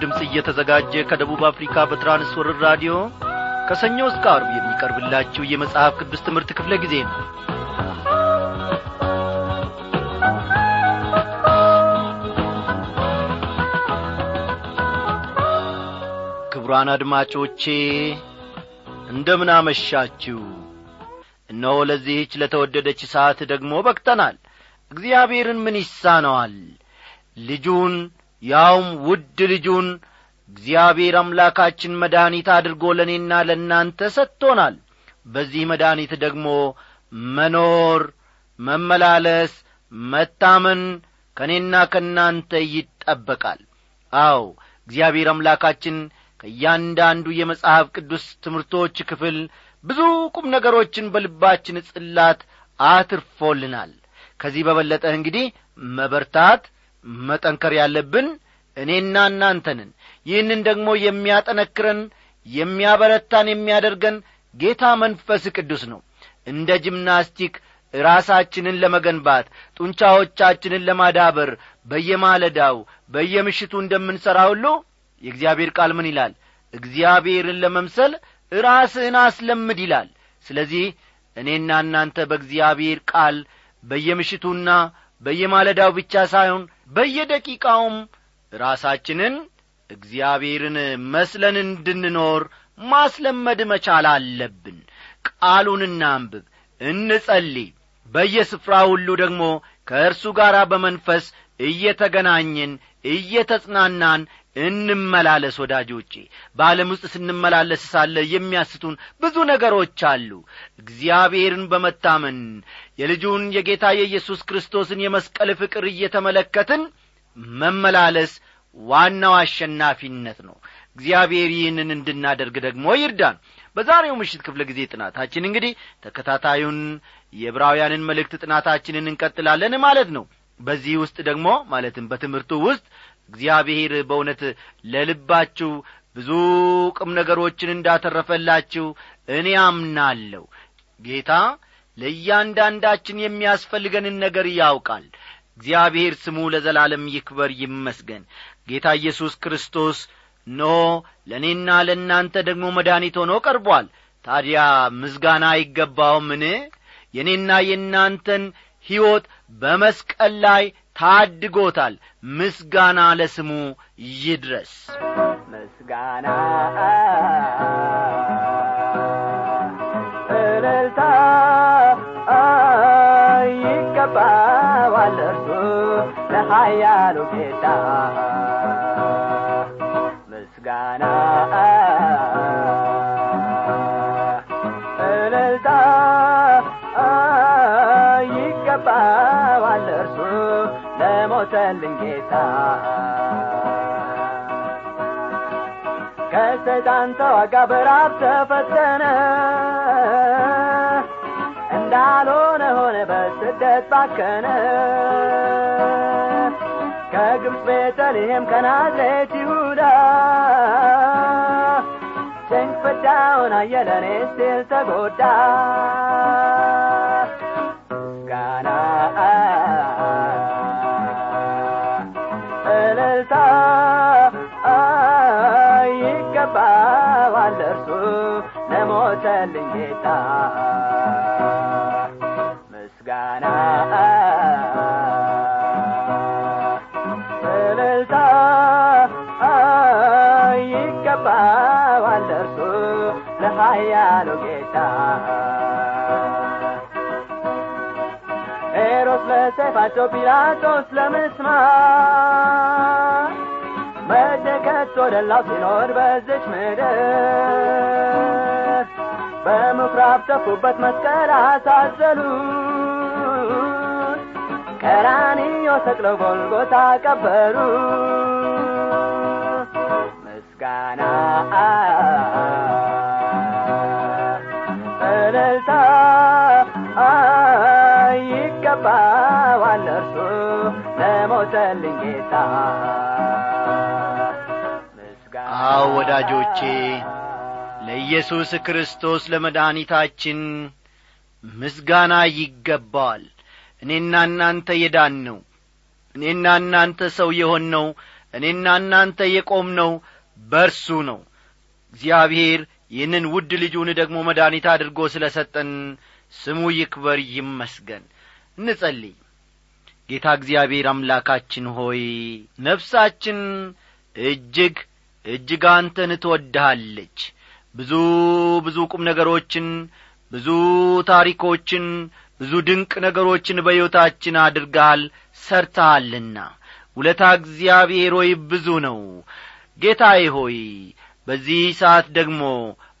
ድምፅ እየተዘጋጀ ከደቡብ አፍሪካ በትራንስወርር ራዲዮ ከሰኞ እስከ አርብ የሚቀርብላችሁ የመጽሐፍ ቅዱስ ትምህርት ክፍለ ጊዜ ነው። ክቡራን አድማጮቼ እንደምን አመሻችሁ? እነሆ ለዚህች ለተወደደች ሰዓት ደግሞ በቅተናል። እግዚአብሔርን ምን ይሳነዋል? ልጁን ያውም ውድ ልጁን እግዚአብሔር አምላካችን መድኃኒት አድርጎ ለእኔና ለእናንተ ሰጥቶናል። በዚህ መድኃኒት ደግሞ መኖር መመላለስ መታመን ከእኔና ከእናንተ ይጠበቃል። አው እግዚአብሔር አምላካችን ከእያንዳንዱ የመጽሐፍ ቅዱስ ትምህርቶች ክፍል ብዙ ቁም ነገሮችን በልባችን ጽላት አትርፎልናል። ከዚህ በበለጠ እንግዲህ መበርታት መጠንከር ያለብን እኔና እናንተንን ይህንን ደግሞ የሚያጠነክረን የሚያበረታን የሚያደርገን ጌታ መንፈስ ቅዱስ ነው። እንደ ጂምናስቲክ ራሳችንን ለመገንባት ጡንቻዎቻችንን ለማዳበር በየማለዳው በየምሽቱ እንደምንሠራ ሁሉ የእግዚአብሔር ቃል ምን ይላል? እግዚአብሔርን ለመምሰል ራስህን አስለምድ ይላል። ስለዚህ እኔና እናንተ በእግዚአብሔር ቃል በየምሽቱና በየማለዳው ብቻ ሳይሆን በየደቂቃውም ራሳችንን እግዚአብሔርን መስለን እንድንኖር ማስለመድ መቻል አለብን። ቃሉን እናንብብ እንጸልይ። በየስፍራ ሁሉ ደግሞ ከእርሱ ጋር በመንፈስ እየተገናኘን እየተጽናናን እንመላለስ ወዳጆቼ በዓለም ውስጥ ስንመላለስ ሳለ የሚያስቱን ብዙ ነገሮች አሉ። እግዚአብሔርን በመታመን የልጁን የጌታ የኢየሱስ ክርስቶስን የመስቀል ፍቅር እየተመለከትን መመላለስ ዋናው አሸናፊነት ነው። እግዚአብሔር ይህንን እንድናደርግ ደግሞ ይርዳን። በዛሬው ምሽት ክፍለ ጊዜ ጥናታችን እንግዲህ ተከታታዩን የዕብራውያንን መልእክት ጥናታችንን እንቀጥላለን ማለት ነው በዚህ ውስጥ ደግሞ ማለትም በትምህርቱ ውስጥ እግዚአብሔር በእውነት ለልባችሁ ብዙ ቁም ነገሮችን እንዳተረፈላችሁ እኔ አምናለሁ። ጌታ ለእያንዳንዳችን የሚያስፈልገንን ነገር ያውቃል። እግዚአብሔር ስሙ ለዘላለም ይክበር ይመስገን። ጌታ ኢየሱስ ክርስቶስ ኖ ለእኔና ለእናንተ ደግሞ መድኃኒት ሆኖ ቀርቧል። ታዲያ ምስጋና አይገባውምን? የእኔና የእናንተን ሕይወት በመስቀል ላይ ታድጎታል። ምስጋና ለስሙ ይድረስ። ምስጋና እልልታ ይገባዋል። እርሱ ለኃያሉ ጌታ ምስጋና ከሰይጣን ተዋጋ በራብ ተፈተነ እንዳልሆነ ሆነ በስደት ባከነ። ከግብፅ ቤተልሔም ከናዝሬት ይሁዳ። ጭንቅ ፍዳውን አየለኔ ሲል ተጎዳ ጌታ ምስጋና እልልታ ይገባዋል እርሱ ለኃያሉ ጌታ። ሄሮስ ለሰይፋቸው ጲላጦስ ለምስማር መቼ ከቶ ደላው ሲኖር በዝች ምድር በምኵራብ ተፉበት መስቀል አሳዘሉት። ቀራንዮ ሰቅለው ጎልጎታ ቀበሩ ምስጋና እልልታ ይገባዋል እርሱ ለሞተልኝ ጌታ። አዎ ወዳጆቼ ለኢየሱስ ክርስቶስ ለመድኃኒታችን ምስጋና ይገባዋል እኔና እናንተ የዳን ነው እኔና እናንተ ሰው የሆን ነው እኔና እናንተ የቆምነው በርሱ ነው። እግዚአብሔር ይህንን ውድ ልጁን ደግሞ መድኃኒት አድርጎ ስለ ሰጠን ስሙ ይክበር ይመስገን። እንጸልይ። ጌታ እግዚአብሔር አምላካችን ሆይ ነፍሳችን እጅግ እጅግ አንተን ትወድሃለች ብዙ ብዙ ቁም ነገሮችን ብዙ ታሪኮችን ብዙ ድንቅ ነገሮችን በሕይወታችን አድርገሃል ሰርተሃልና። ውለታ እግዚአብሔር ሆይ ብዙ ነው። ጌታዬ ሆይ በዚህ ሰዓት ደግሞ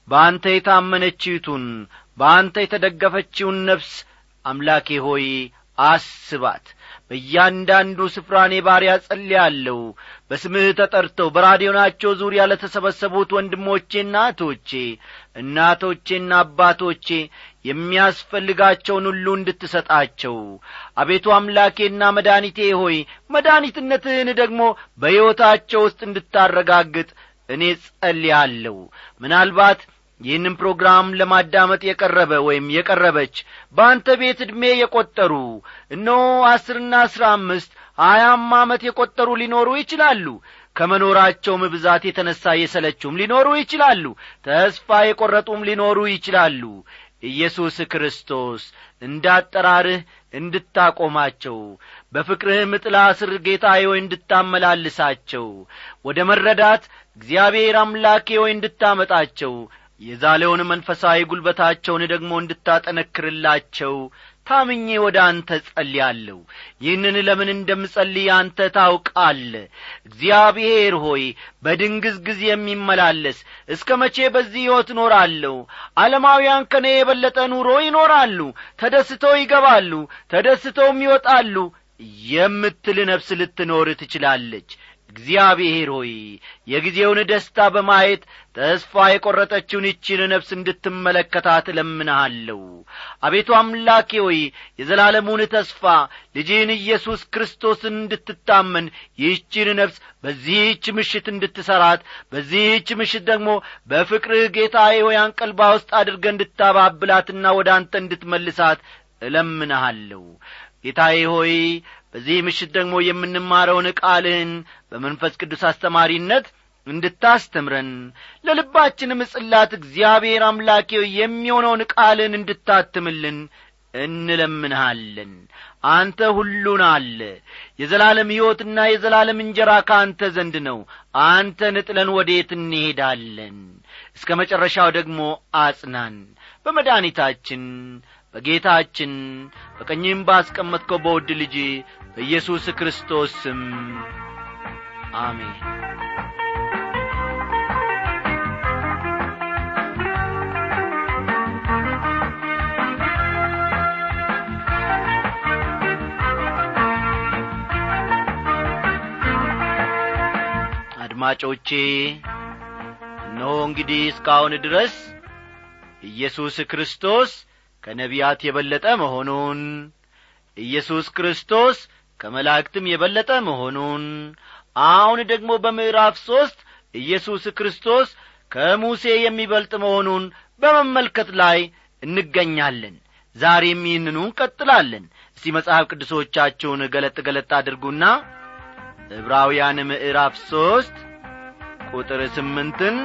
በአንተ የታመነችይቱን በአንተ የተደገፈችውን ነፍስ አምላኬ ሆይ አስባት በእያንዳንዱ ስፍራ እኔ ባሪያ ጸልያለሁ። በስምህ ተጠርተው በራዲዮናቸው ዙሪያ ለተሰበሰቡት ወንድሞቼና እህቶቼ እናቶቼና አባቶቼ የሚያስፈልጋቸውን ሁሉ እንድትሰጣቸው። አቤቱ አምላኬና መድኒቴ ሆይ መድኒትነትህን ደግሞ በሕይወታቸው ውስጥ እንድታረጋግጥ እኔ ጸልያለሁ። ምናልባት ይህንም ፕሮግራም ለማዳመጥ የቀረበ ወይም የቀረበች በአንተ ቤት ዕድሜ የቈጠሩ እነሆ አስርና አስራ አምስት ሀያም ዓመት የቈጠሩ ሊኖሩ ይችላሉ። ከመኖራቸውም ብዛት የተነሣ የሰለቹም ሊኖሩ ይችላሉ። ተስፋ የቈረጡም ሊኖሩ ይችላሉ። ኢየሱስ ክርስቶስ እንዳጠራርህ እንድታቆማቸው በፍቅርህም ጥላ ስር ጌታዬ ሆይ እንድታመላልሳቸው ወደ መረዳት እግዚአብሔር አምላኬ ሆይ እንድታመጣቸው የዛሌውን መንፈሳዊ ጒልበታቸውን ደግሞ እንድታጠነክርላቸው ታምኜ ወደ አንተ ጸልያለሁ። ይህንን ለምን እንደምጸልይ አንተ ታውቃለ እግዚአብሔር ሆይ በድንግዝግዝ የሚመላለስ እስከ መቼ በዚህ ሕይወት እኖራለሁ? ዓለማውያን ከኔ የበለጠ ኑሮ ይኖራሉ ተደስተው ይገባሉ ተደስተውም ይወጣሉ የምትል ነፍስ ልትኖር ትችላለች እግዚአብሔር ሆይ የጊዜውን ደስታ በማየት ተስፋ የቈረጠችውን ይቺን ነፍስ እንድትመለከታት እለምንሃለሁ። አቤቱ አምላኬ ሆይ የዘላለሙን ተስፋ ልጅህን ኢየሱስ ክርስቶስን እንድትታመን ይህችን ነፍስ በዚህች ምሽት እንድትሠራት በዚህች ምሽት ደግሞ በፍቅርህ ጌታዬ ሆይ አንቀልባ ውስጥ አድርገ እንድታባብላትና ወደ አንተ እንድትመልሳት እለምንሃለሁ። ጌታዬ ሆይ በዚህ ምሽት ደግሞ የምንማረውን ቃልህን በመንፈስ ቅዱስ አስተማሪነት እንድታስተምረን ለልባችንም ጽላት እግዚአብሔር አምላኬው የሚሆነውን ቃልን እንድታትምልን እንለምንሃለን። አንተ ሁሉን አለ። የዘላለም ሕይወትና የዘላለም እንጀራ ከአንተ ዘንድ ነው። አንተን ጥለን ወዴት እንሄዳለን? እስከ መጨረሻው ደግሞ አጽናን። በመድኒታችን በጌታችን በቀኝም ባስቀመጥከው በውድ ልጅ በኢየሱስ ክርስቶስ ስም አሜን አድማጮቼ እነሆ እንግዲህ እስካሁን ድረስ ኢየሱስ ክርስቶስ ከነቢያት የበለጠ መሆኑን ኢየሱስ ክርስቶስ ከመላእክትም የበለጠ መሆኑን አሁን ደግሞ በምዕራፍ ሦስት ኢየሱስ ክርስቶስ ከሙሴ የሚበልጥ መሆኑን በመመልከት ላይ እንገኛለን። ዛሬም ይህንኑ እንቀጥላለን። እስቲ መጽሐፍ ቅዱሶቻችሁን ገለጥ ገለጥ አድርጉና ዕብራውያን ምዕራፍ ሦስት ቁጥር ስምንትን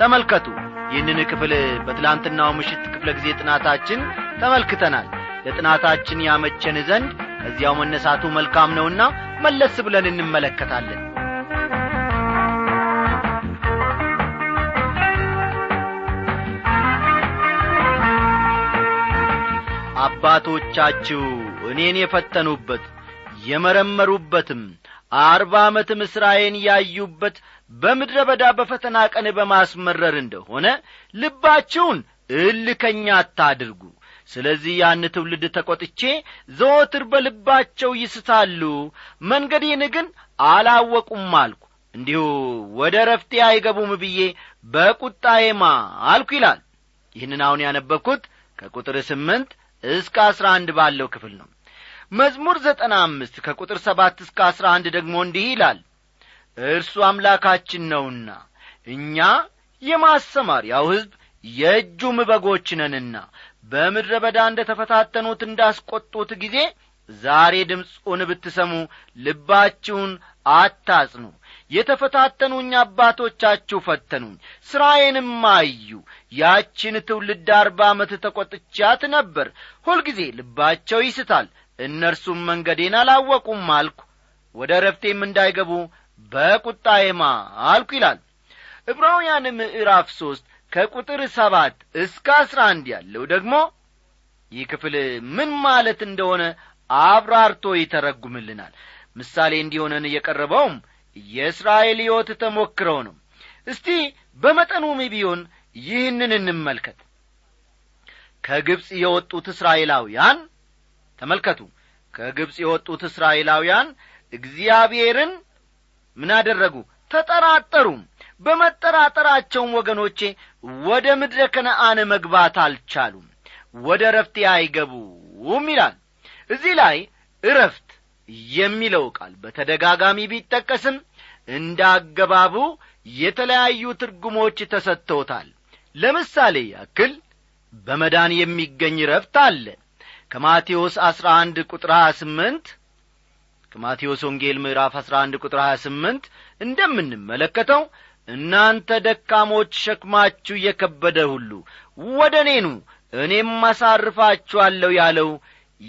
ተመልከቱ። ይህንን ክፍል በትላንትናው ምሽት ክፍለ ጊዜ ጥናታችን ተመልክተናል ለጥናታችን ያመቸን ዘንድ ከዚያው መነሳቱ መልካም ነውና መለስ ብለን እንመለከታለን። አባቶቻችሁ እኔን የፈተኑበት የመረመሩበትም አርባ ዓመትም ሥራዬን ያዩበት በምድረ በዳ በፈተና ቀን በማስመረር እንደሆነ ልባችሁን እልከኛ አታድርጉ ስለዚህ ያን ትውልድ ተቈጥቼ ዘወትር በልባቸው ይስታሉ መንገዴን ግን አላወቁም አልኩ። እንዲሁ ወደ ረፍቴ አይገቡም ብዬ በቁጣዬማ አልኩ ይላል። ይህንን አሁን ያነበብኩት ከቁጥር ስምንት እስከ አስራ አንድ ባለው ክፍል ነው። መዝሙር ዘጠና አምስት ከቁጥር ሰባት እስከ አስራ አንድ ደግሞ እንዲህ ይላል። እርሱ አምላካችን ነውና እኛ የማሰማሪያው ሕዝብ የእጁም በጎች ነንና በምድረ በዳ እንደ ተፈታተኑት እንዳስቈጡት ጊዜ ዛሬ ድምፁን ብትሰሙ ልባችሁን አታጽኑ። የተፈታተኑኝ አባቶቻችሁ ፈተኑኝ ሥራዬንም አዩ። ያችን ትውልድ አርባ ዓመት ተቈጥቻት ነበር። ሁልጊዜ ልባቸው ይስታል እነርሱም መንገዴን አላወቁም አልኩ። ወደ ረፍቴም እንዳይገቡ በቁጣዬ ማልኩ ይላል። ዕብራውያን ምዕራፍ ሦስት ከቁጥር ሰባት እስከ አስራ አንድ ያለው ደግሞ ይህ ክፍል ምን ማለት እንደሆነ አብራርቶ ይተረጉምልናል። ምሳሌ እንዲሆነን የቀረበውም የእስራኤል ሕይወት ተሞክረው ነው። እስቲ በመጠኑም ቢሆን ይህንን እንመልከት። ከግብፅ የወጡት እስራኤላውያን ተመልከቱ። ከግብፅ የወጡት እስራኤላውያን እግዚአብሔርን ምን አደረጉ? ተጠራጠሩም። በመጠራጠራቸውም ወገኖቼ ወደ ምድረ ከነአን መግባት አልቻሉም። ወደ ረፍቴ አይገቡም ይላል። እዚህ ላይ እረፍት የሚለው ቃል በተደጋጋሚ ቢጠቀስም እንደ አገባቡ የተለያዩ ትርጉሞች ተሰጥተውታል ለምሳሌ ያክል በመዳን የሚገኝ ረፍት አለ። ከማቴዎስ አሥራ አንድ ቁጥር ሀያ ስምንት ከማቴዎስ ወንጌል ምዕራፍ አሥራ አንድ ቁጥር ሀያ ስምንት እንደምንመለከተው እናንተ ደካሞች ሸክማችሁ የከበደ ሁሉ ወደ እኔኑ እኔም አሳርፋችኋለሁ ያለው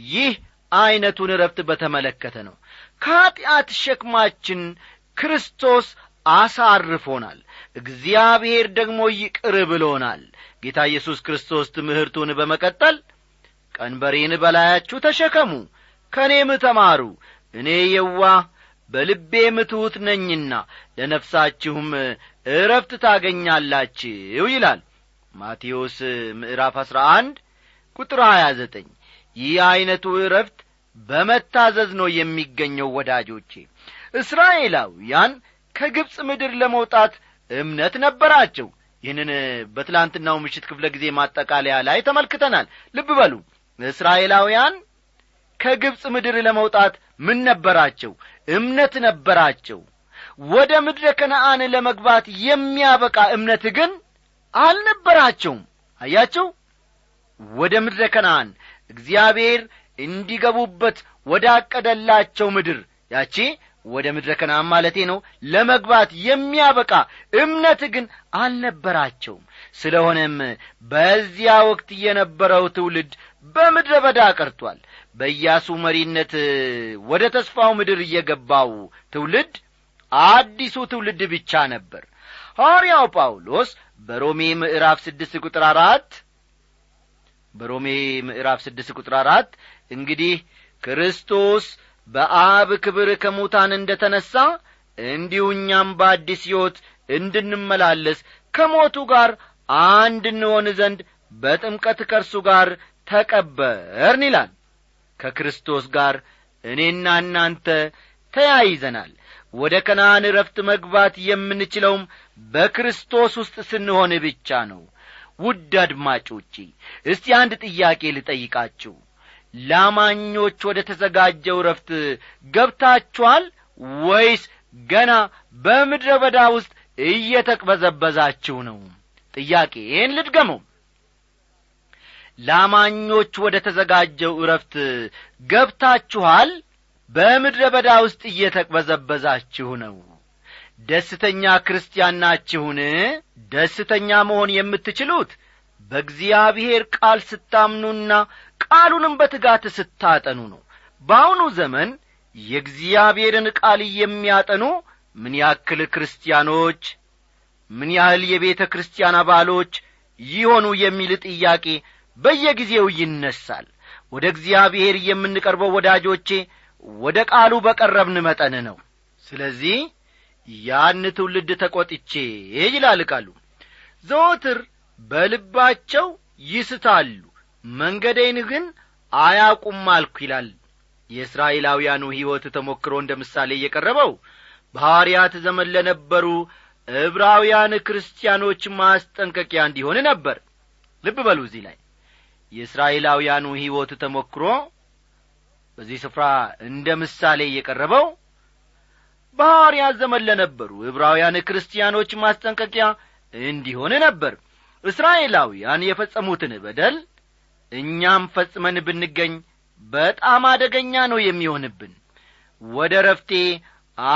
ይህ ዐይነቱን ረፍት በተመለከተ ነው። ከኀጢአት ሸክማችን ክርስቶስ አሳርፎናል እግዚአብሔር ደግሞ ይቅር ብሎናል። ጌታ ኢየሱስ ክርስቶስ ትምህርቱን በመቀጠል ቀንበሬን በላያችሁ ተሸከሙ ከእኔም ተማሩ እኔ የዋህ በልቤም ትሑት ነኝና ለነፍሳችሁም እረፍት ታገኛላችሁ ይላል። ማቴዎስ ምዕራፍ አሥራ አንድ ቁጥር ሀያ ዘጠኝ ይህ ዐይነቱ እረፍት በመታዘዝ ነው የሚገኘው ወዳጆቼ። እስራኤላውያን ከግብፅ ምድር ለመውጣት እምነት ነበራቸው። ይህንን በትላንትናው ምሽት ክፍለ ጊዜ ማጠቃለያ ላይ ተመልክተናል። ልብ በሉ እስራኤላውያን ከግብፅ ምድር ለመውጣት ምን ነበራቸው? እምነት ነበራቸው። ወደ ምድረ ከነአን ለመግባት የሚያበቃ እምነት ግን አልነበራቸውም። አያቸው ወደ ምድረ ከነአን እግዚአብሔር እንዲገቡበት ወዳቀደላቸው ምድር ያቺ ወደ ምድረ ከነአን ማለቴ ነው ለመግባት የሚያበቃ እምነት ግን አልነበራቸውም። ስለሆነም በዚያ ወቅት የነበረው ትውልድ በምድረ በዳ ቀርቷል በኢያሱ መሪነት ወደ ተስፋው ምድር እየገባው ትውልድ አዲሱ ትውልድ ብቻ ነበር። ሐዋርያው ጳውሎስ በሮሜ ምዕራፍ ስድስት ቁጥር አራት በሮሜ ምዕራፍ ስድስት ቁጥር አራት እንግዲህ ክርስቶስ በአብ ክብር ከሙታን እንደ ተነሣ እንዲሁ እኛም በአዲስ ሕይወት እንድንመላለስ ከሞቱ ጋር አንድ እንሆን ዘንድ በጥምቀት ከእርሱ ጋር ተቀበርን ይላል ከክርስቶስ ጋር እኔና እናንተ ተያይዘናል። ወደ ከነአን ረፍት መግባት የምንችለውም በክርስቶስ ውስጥ ስንሆን ብቻ ነው። ውድ አድማጮቼ እስቲ አንድ ጥያቄ ልጠይቃችሁ። ላማኞች ወደ ተዘጋጀው ረፍት ገብታችኋል ወይስ ገና በምድረ በዳ ውስጥ እየተቅበዘበዛችሁ ነው? ጥያቄን ልድገመው ላማኞች ወደ ተዘጋጀው እረፍት ገብታችኋል? በምድረ በዳ ውስጥ እየተቅበዘበዛችሁ ነው። ደስተኛ ክርስቲያን ናችሁን? ደስተኛ መሆን የምትችሉት በእግዚአብሔር ቃል ስታምኑና ቃሉንም በትጋት ስታጠኑ ነው። በአሁኑ ዘመን የእግዚአብሔርን ቃል የሚያጠኑ ምን ያክል ክርስቲያኖች ምን ያህል የቤተ ክርስቲያን አባሎች ይሆኑ የሚል ጥያቄ በየጊዜው ይነሳል። ወደ እግዚአብሔር የምንቀርበው ወዳጆቼ ወደ ቃሉ በቀረብን መጠን ነው። ስለዚህ ያን ትውልድ ተቈጥቼ ይላል ቃሉ። ዘወትር በልባቸው ይስታሉ መንገዴን ግን አያቁም አልኩ ይላል። የእስራኤላውያኑ ሕይወት ተሞክሮ እንደ ምሳሌ እየቀረበው በሐዋርያት ዘመን ለነበሩ ዕብራውያን ክርስቲያኖች ማስጠንቀቂያ እንዲሆን ነበር። ልብ በሉ እዚህ ላይ የእስራኤላውያኑ ሕይወት ተሞክሮ በዚህ ስፍራ እንደ ምሳሌ እየቀረበው በሐዋርያት ዘመን ለነበሩ ዕብራውያን ክርስቲያኖች ማስጠንቀቂያ እንዲሆን ነበር። እስራኤላውያን የፈጸሙትን በደል እኛም ፈጽመን ብንገኝ በጣም አደገኛ ነው የሚሆንብን። ወደ ረፍቴ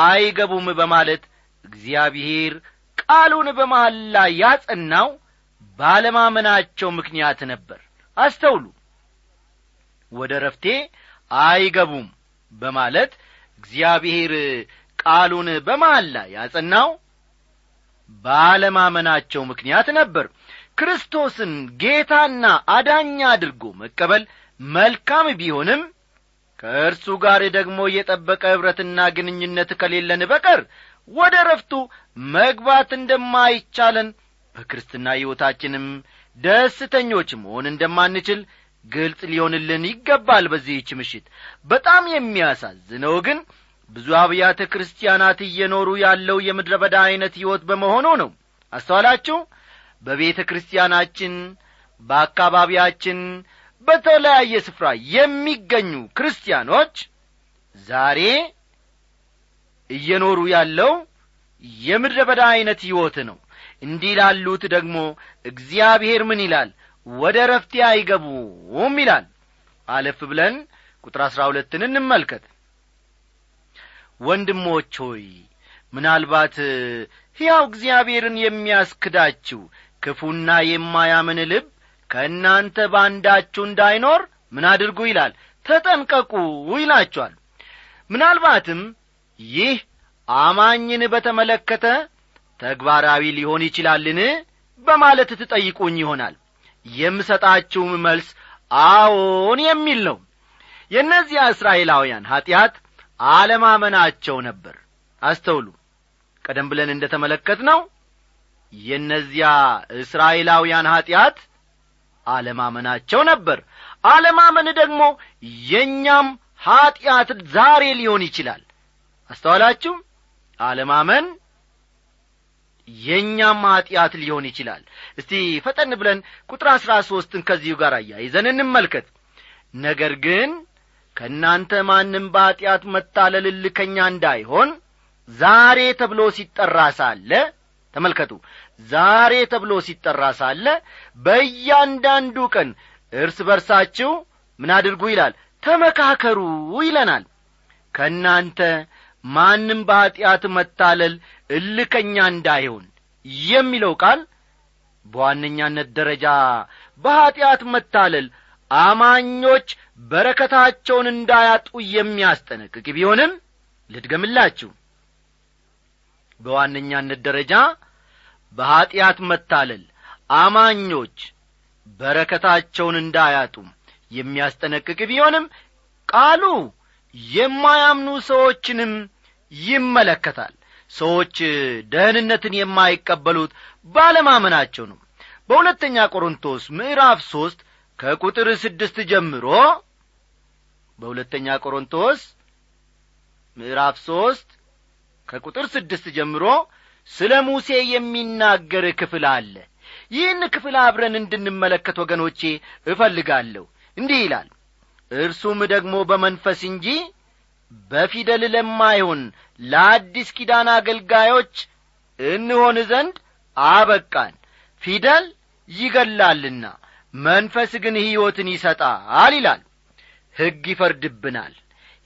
አይገቡም በማለት እግዚአብሔር ቃሉን በመሐላ ያጸናው ባለማመናቸው ምክንያት ነበር አስተውሉ። ወደ ረፍቴ አይገቡም በማለት እግዚአብሔር ቃሉን በመሐላ ያጸናው ባለማመናቸው ምክንያት ነበር። ክርስቶስን ጌታና አዳኛ አድርጎ መቀበል መልካም ቢሆንም ከእርሱ ጋር ደግሞ የጠበቀ ኅብረትና ግንኙነት ከሌለን በቀር ወደ ረፍቱ መግባት እንደማይቻለን በክርስትና ሕይወታችንም ደስተኞች መሆን እንደማንችል ግልጽ ሊሆንልን ይገባል በዚህች ምሽት። በጣም የሚያሳዝነው ግን ብዙ አብያተ ክርስቲያናት እየኖሩ ያለው የምድረ በዳ ዐይነት ሕይወት በመሆኑ ነው። አስተዋላችሁ? በቤተ ክርስቲያናችን በአካባቢያችን በተለያየ ስፍራ የሚገኙ ክርስቲያኖች ዛሬ እየኖሩ ያለው የምድረ በዳ ዐይነት ሕይወት ነው እንዲህ ላሉት ደግሞ እግዚአብሔር ምን ይላል? ወደ ረፍቴ አይገቡም ይላል። አለፍ ብለን ቁጥር አሥራ ሁለትን እንመልከት። ወንድሞች ሆይ ምናልባት ሕያው እግዚአብሔርን የሚያስክዳችሁ ክፉና የማያምን ልብ ከእናንተ ባንዳችሁ እንዳይኖር ምን አድርጉ ይላል? ተጠንቀቁ ይላችኋል ምናልባትም ይህ አማኝን በተመለከተ ተግባራዊ ሊሆን ይችላልን? በማለት ትጠይቁኝ ይሆናል። የምሰጣችሁም መልስ አዎን የሚል ነው። የእነዚያ እስራኤላውያን ኀጢአት አለማመናቸው ነበር። አስተውሉ። ቀደም ብለን እንደ ተመለከት ነው የእነዚያ እስራኤላውያን ኀጢአት አለማመናቸው ነበር። አለማመን ደግሞ የእኛም ኀጢአት ዛሬ ሊሆን ይችላል። አስተዋላችሁ? አለማመን የእኛም ኀጢአት ሊሆን ይችላል። እስቲ ፈጠን ብለን ቁጥር አሥራ ሦስትን ከዚሁ ጋር አያይዘን እንመልከት። ነገር ግን ከእናንተ ማንም በኀጢአት መታለል እልከኛ እንዳይሆን ዛሬ ተብሎ ሲጠራ ሳለ ተመልከቱ ዛሬ ተብሎ ሲጠራ ሳለ በእያንዳንዱ ቀን እርስ በርሳችሁ ምን አድርጉ ይላል? ተመካከሩ ይለናል። ከእናንተ ማንም በኀጢአት መታለል እልከኛ እንዳይሆን የሚለው ቃል በዋነኛነት ደረጃ በኀጢአት መታለል አማኞች በረከታቸውን እንዳያጡ የሚያስጠነቅቅ ቢሆንም ልድገምላችሁ። በዋነኛነት ደረጃ በኀጢአት መታለል አማኞች በረከታቸውን እንዳያጡ የሚያስጠነቅቅ ቢሆንም ቃሉ የማያምኑ ሰዎችንም ይመለከታል ሰዎች ደህንነትን የማይቀበሉት ባለማመናቸው ነው። በሁለተኛ ቆሮንቶስ ምዕራፍ ሦስት ከቁጥር ስድስት ጀምሮ በሁለተኛ ቆሮንቶስ ምዕራፍ ሦስት ከቁጥር ስድስት ጀምሮ ስለ ሙሴ የሚናገር ክፍል አለ። ይህን ክፍል አብረን እንድንመለከት ወገኖቼ እፈልጋለሁ። እንዲህ ይላል እርሱም ደግሞ በመንፈስ እንጂ በፊደል ለማይሆን ለአዲስ ኪዳን አገልጋዮች እንሆን ዘንድ አበቃን። ፊደል ይገላልና መንፈስ ግን ሕይወትን ይሰጣል ይላል። ሕግ ይፈርድብናል።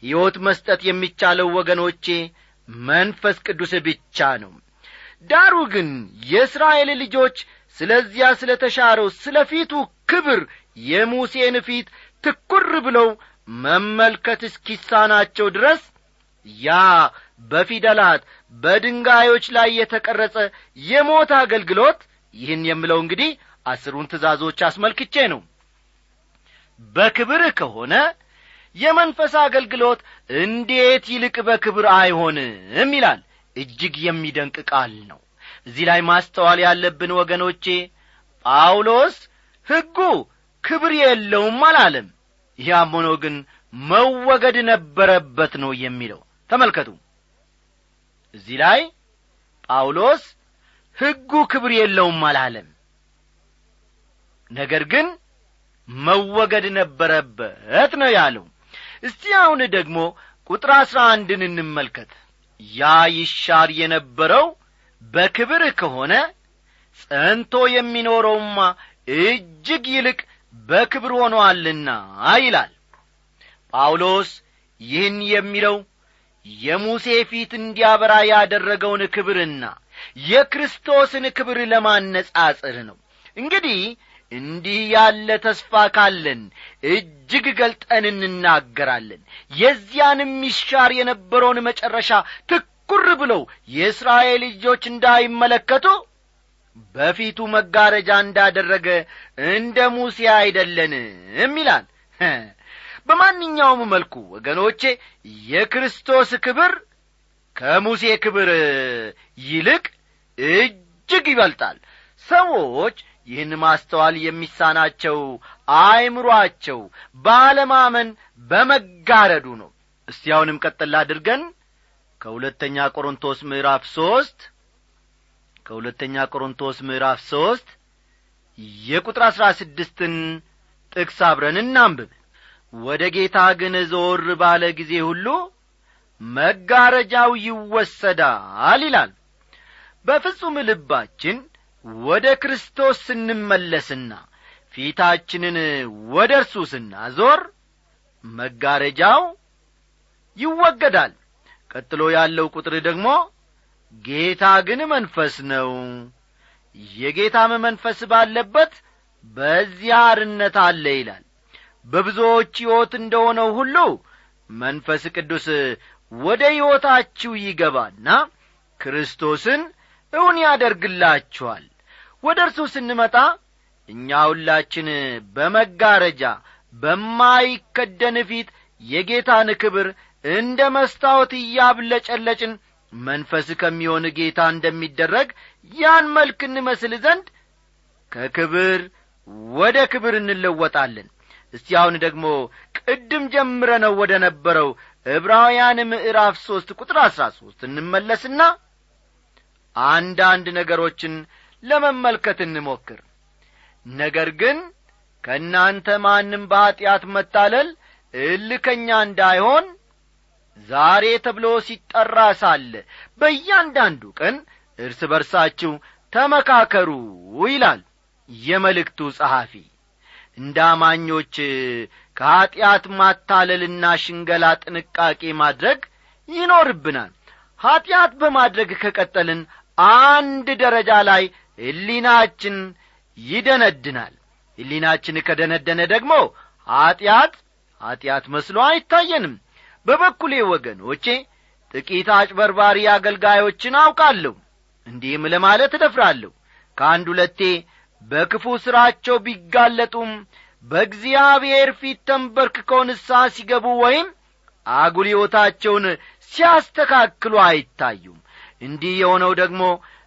ሕይወት መስጠት የሚቻለው ወገኖቼ መንፈስ ቅዱስ ብቻ ነው። ዳሩ ግን የእስራኤል ልጆች ስለዚያ ስለ ተሻረው ስለ ፊቱ ክብር የሙሴን ፊት ትኩር ብለው መመልከት እስኪሳናቸው ድረስ ያ በፊደላት በድንጋዮች ላይ የተቀረጸ የሞት አገልግሎት ይህን የምለው እንግዲህ አስሩን ትእዛዞች አስመልክቼ ነው። በክብር ከሆነ የመንፈስ አገልግሎት እንዴት ይልቅ በክብር አይሆንም ይላል። እጅግ የሚደንቅ ቃል ነው። እዚህ ላይ ማስተዋል ያለብን ወገኖቼ ጳውሎስ ሕጉ ክብር የለውም አላለም ያም ሆኖ ግን መወገድ ነበረበት ነው የሚለው። ተመልከቱ። እዚህ ላይ ጳውሎስ ሕጉ ክብር የለውም አላለም። ነገር ግን መወገድ ነበረበት ነው ያለው። እስቲ አሁን ደግሞ ቁጥር አሥራ አንድን እንመልከት። ያ ይሻር የነበረው በክብር ከሆነ ጸንቶ የሚኖረውማ እጅግ ይልቅ በክብር ሆኖአልና ይላል። ጳውሎስ ይህን የሚለው የሙሴ ፊት እንዲያበራ ያደረገውን ክብርና የክርስቶስን ክብር ለማነጻጽር ነው። እንግዲህ እንዲህ ያለ ተስፋ ካለን እጅግ ገልጠን እንናገራለን። የዚያንም ይሻር የነበረውን መጨረሻ ትኩር ብለው የእስራኤል ልጆች እንዳይመለከቱ በፊቱ መጋረጃ እንዳደረገ እንደ ሙሴ አይደለንም ይላል። በማንኛውም መልኩ ወገኖቼ የክርስቶስ ክብር ከሙሴ ክብር ይልቅ እጅግ ይበልጣል። ሰዎች ይህን ማስተዋል የሚሳናቸው አይምሮአቸው ባለማመን በመጋረዱ ነው። እስቲ አሁንም አድርገን ከሁለተኛ ቆሮንቶስ ምዕራፍ ሦስት ከሁለተኛ ቆሮንቶስ ምዕራፍ ሦስት የቁጥር አሥራ ስድስትን ጥቅስ አብረን እናንብብ። ወደ ጌታ ግን ዞር ባለ ጊዜ ሁሉ መጋረጃው ይወሰዳል ይላል። በፍጹም ልባችን ወደ ክርስቶስ ስንመለስና ፊታችንን ወደ እርሱ ስናዞር መጋረጃው ይወገዳል። ቀጥሎ ያለው ቁጥር ደግሞ ጌታ ግን መንፈስ ነው። የጌታም መንፈስ ባለበት በዚያ አርነት አለ ይላል። በብዙዎች ሕይወት እንደሆነው ሁሉ መንፈስ ቅዱስ ወደ ሕይወታችሁ ይገባና ክርስቶስን እውን ያደርግላችኋል። ወደ እርሱ ስንመጣ እኛ ሁላችን በመጋረጃ በማይከደን ፊት የጌታን ክብር እንደ መስታወት እያብለጨለጭን መንፈስ ከሚሆን ጌታ እንደሚደረግ ያን መልክ እንመስል ዘንድ ከክብር ወደ ክብር እንለወጣለን። እስቲ አሁን ደግሞ ቅድም ጀምረ ነው ወደ ነበረው ዕብራውያን ምዕራፍ ሦስት ቁጥር አሥራ ሦስት እንመለስና አንዳንድ ነገሮችን ለመመልከት እንሞክር። ነገር ግን ከእናንተ ማንም በኀጢአት መታለል እልከኛ እንዳይሆን ዛሬ ተብሎ ሲጠራ ሳለ በእያንዳንዱ ቀን እርስ በርሳችሁ ተመካከሩ ይላል የመልእክቱ ጸሐፊ። እንደ አማኞች ከኀጢአት ማታለልና ሽንገላ ጥንቃቄ ማድረግ ይኖርብናል። ኀጢአት በማድረግ ከቀጠልን አንድ ደረጃ ላይ ሕሊናችን ይደነድናል። ሕሊናችን ከደነደነ ደግሞ ኀጢአት ኀጢአት መስሎ አይታየንም በበኩሌ ወገኖቼ ጥቂት አጭበርባሪ አገልጋዮችን አውቃለሁ። እንዲህም ለማለት እደፍራለሁ። ከአንድ ሁለቴ በክፉ ሥራቸው ቢጋለጡም በእግዚአብሔር ፊት ተንበርክከው ንስሐ ሲገቡ ወይም አጉል ሲያስተካክሉ አይታዩም። እንዲህ የሆነው ደግሞ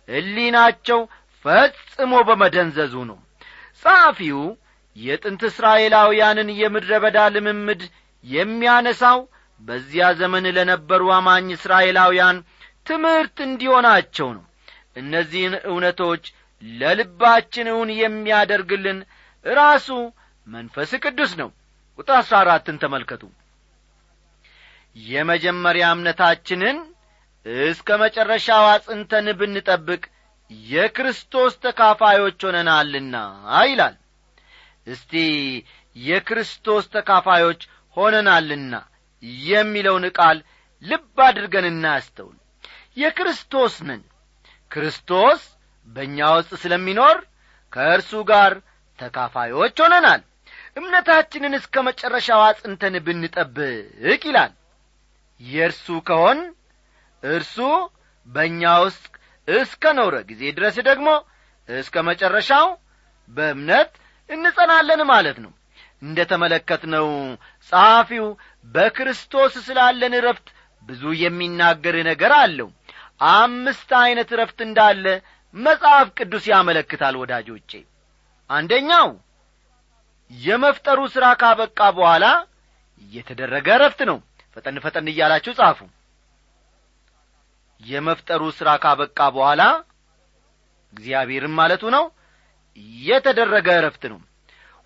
ሕሊናቸው ፈጽሞ በመደንዘዙ ነው። ጸሐፊው የጥንት እስራኤላውያንን የምድረ በዳ ልምምድ የሚያነሳው በዚያ ዘመን ለነበሩ አማኝ እስራኤላውያን ትምህርት እንዲሆናቸው ነው። እነዚህን እውነቶች ለልባችን እውን የሚያደርግልን ራሱ መንፈስ ቅዱስ ነው። ቁጥር አሥራ አራትን ተመልከቱ። የመጀመሪያ እምነታችንን እስከ መጨረሻው አጽንተን ብንጠብቅ የክርስቶስ ተካፋዮች ሆነናልና ይላል። እስቲ የክርስቶስ ተካፋዮች ሆነናልና የሚለውን ቃል ልብ አድርገን እናስተውል የክርስቶስ ነን። ክርስቶስ በእኛ ውስጥ ስለሚኖር ከእርሱ ጋር ተካፋዮች ሆነናል። እምነታችንን እስከ መጨረሻው አጽንተን ብንጠብቅ ይላል። የእርሱ ከሆን እርሱ በእኛ ውስጥ እስከ ኖረ ጊዜ ድረስ ደግሞ እስከ መጨረሻው በእምነት እንጸናለን ማለት ነው። እንደ ተመለከትነው ጸሐፊው በክርስቶስ ስላለን ረፍት ብዙ የሚናገር ነገር አለው። አምስት ዐይነት ረፍት እንዳለ መጽሐፍ ቅዱስ ያመለክታል ወዳጆቼ። አንደኛው የመፍጠሩ ሥራ ካበቃ በኋላ የተደረገ ረፍት ነው። ፈጠን ፈጠን እያላችሁ ጻፉ። የመፍጠሩ ሥራ ካበቃ በኋላ እግዚአብሔርም ማለቱ ነው የተደረገ እረፍት ነው።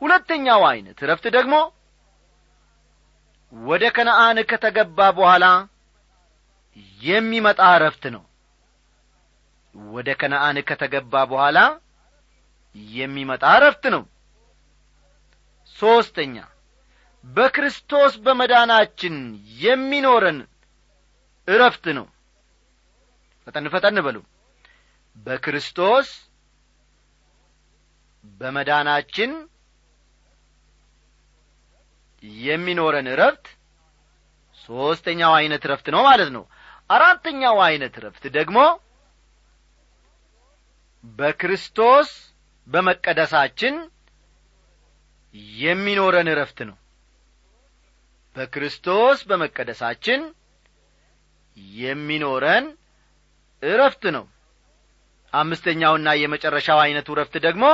ሁለተኛው ዐይነት እረፍት ደግሞ ወደ ከነአን ከተገባ በኋላ የሚመጣ እረፍት ነው። ወደ ከነአን ከተገባ በኋላ የሚመጣ እረፍት ነው። ሦስተኛ በክርስቶስ በመዳናችን የሚኖረን እረፍት ነው። ፈጠን ፈጠን በሉ። በክርስቶስ በመዳናችን የሚኖረን እረፍት ሦስተኛው ዐይነት እረፍት ነው ማለት ነው። አራተኛው ዐይነት እረፍት ደግሞ በክርስቶስ በመቀደሳችን የሚኖረን እረፍት ነው። በክርስቶስ በመቀደሳችን የሚኖረን እረፍት ነው። አምስተኛውና የመጨረሻው ዐይነቱ እረፍት ደግሞ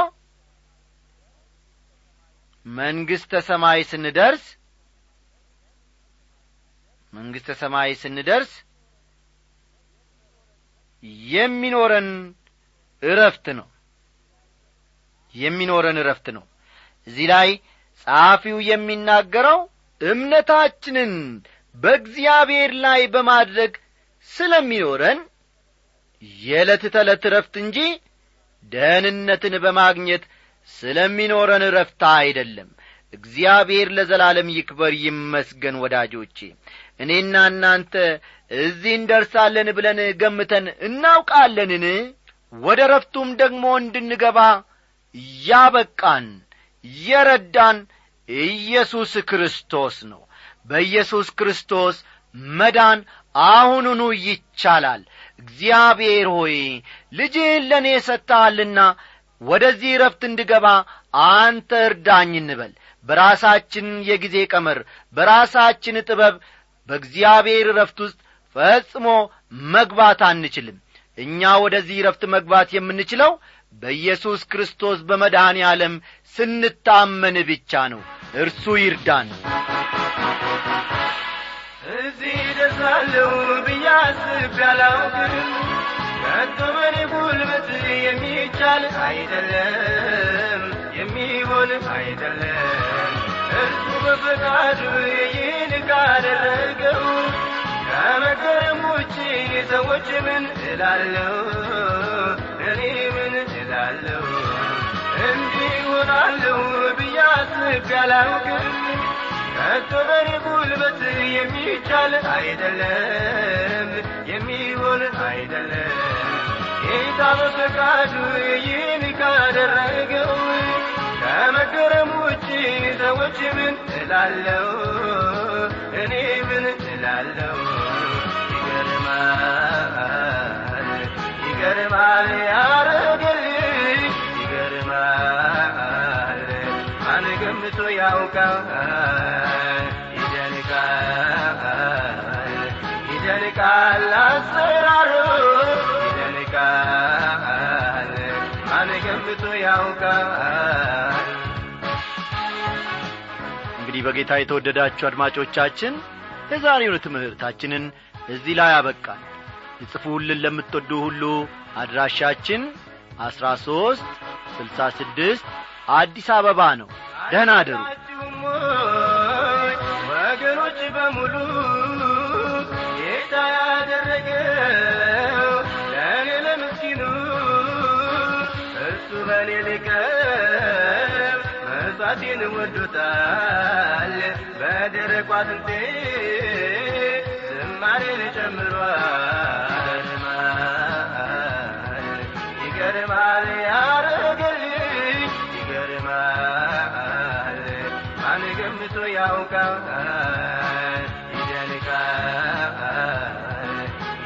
መንግሥተ ሰማይ ስንደርስ መንግሥተ ሰማይ ስንደርስ የሚኖረን እረፍት ነው። የሚኖረን እረፍት ነው። እዚህ ላይ ጸሐፊው የሚናገረው እምነታችንን በእግዚአብሔር ላይ በማድረግ ስለሚኖረን የዕለት ተዕለት እረፍት እንጂ ደህንነትን በማግኘት ስለሚኖረን እረፍታ አይደለም። እግዚአብሔር ለዘላለም ይክበር ይመስገን ወዳጆቼ። እኔና እናንተ እዚህ እንደርሳለን ብለን ገምተን እናውቃለንን? ወደ ረፍቱም ደግሞ እንድንገባ ያበቃን የረዳን ኢየሱስ ክርስቶስ ነው። በኢየሱስ ክርስቶስ መዳን አሁኑኑ ይቻላል። እግዚአብሔር ሆይ ልጅህን ለእኔ ሰጥተሃልና ወደዚህ ረፍት እንድገባ አንተ እርዳኝ እንበል። በራሳችን የጊዜ ቀመር በራሳችን ጥበብ በእግዚአብሔር ረፍት ውስጥ ፈጽሞ መግባት አንችልም። እኛ ወደዚህ ረፍት መግባት የምንችለው በኢየሱስ ክርስቶስ በመድኃኔ ዓለም ስንታመን ብቻ ነው። እርሱ ይርዳን። እዚህ ደርሳለሁ ብዬ አስቤ አላውቅም ከቶ በኔ ጉልበት የሚቻል አይደለም የሚሆን አይደለም። እርሱ በፈቃዱ ይህን ካደረገው ከመገረም ውጭ ሰዎች ምን እላለሁ? እኔ ምን እላለሁ? እንዲህ ሆናለሁ ብዬ አስቤ አላውቅም። ከቶ በኔ ጉልበት የሚቻል አይደለም የሚሆን አይደለም ጌታ በፈቃዱ ይህን ካደረገው ከመገረም ውጭ ሰዎች ምን እላለሁ? እኔ ምን እላለሁ? ይገርማል ይገርማል ያረገልኝ ይገርማል። ማን ገምቶ ያውቃል ገምቶ ያውቃል እንግዲህ በጌታ የተወደዳችሁ አድማጮቻችን የዛሬውን ትምህርታችንን እዚህ ላይ አበቃል ልጽፉልን ለምትወዱ ሁሉ አድራሻችን አስራ ሦስት ስልሳ ስድስት አዲስ አበባ ነው ደህና አደሩ ወገኖች በሙሉ መሥዋዕቴን ወዶታል። በደረቁ አጥንቴ ዝማሬን ጨምሯል። ይገርማል ያረገልኝ ይገርማል። ማን ገምቶ ያውቃል? ይደንቃል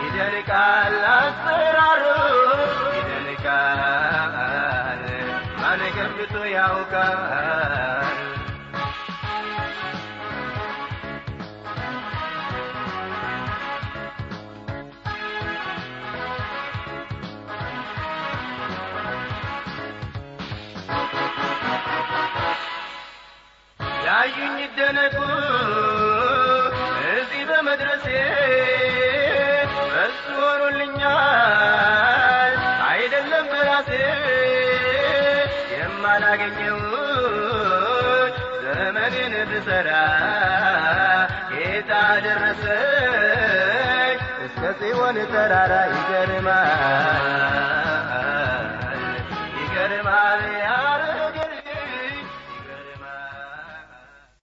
ይደንቃል አሰራሩ ይደንቃል። ማን ገምቶ ያውቃል ያዩኝ ይደነቁ እዚህ በመድረሴ በሱ ሆኖልኛል። አይደለም በራሴ የማላገኘው ዘመኔን ብሰራ ጌታ ደረሰኝ። እስከ ጽዮን ተራራ ይገርማል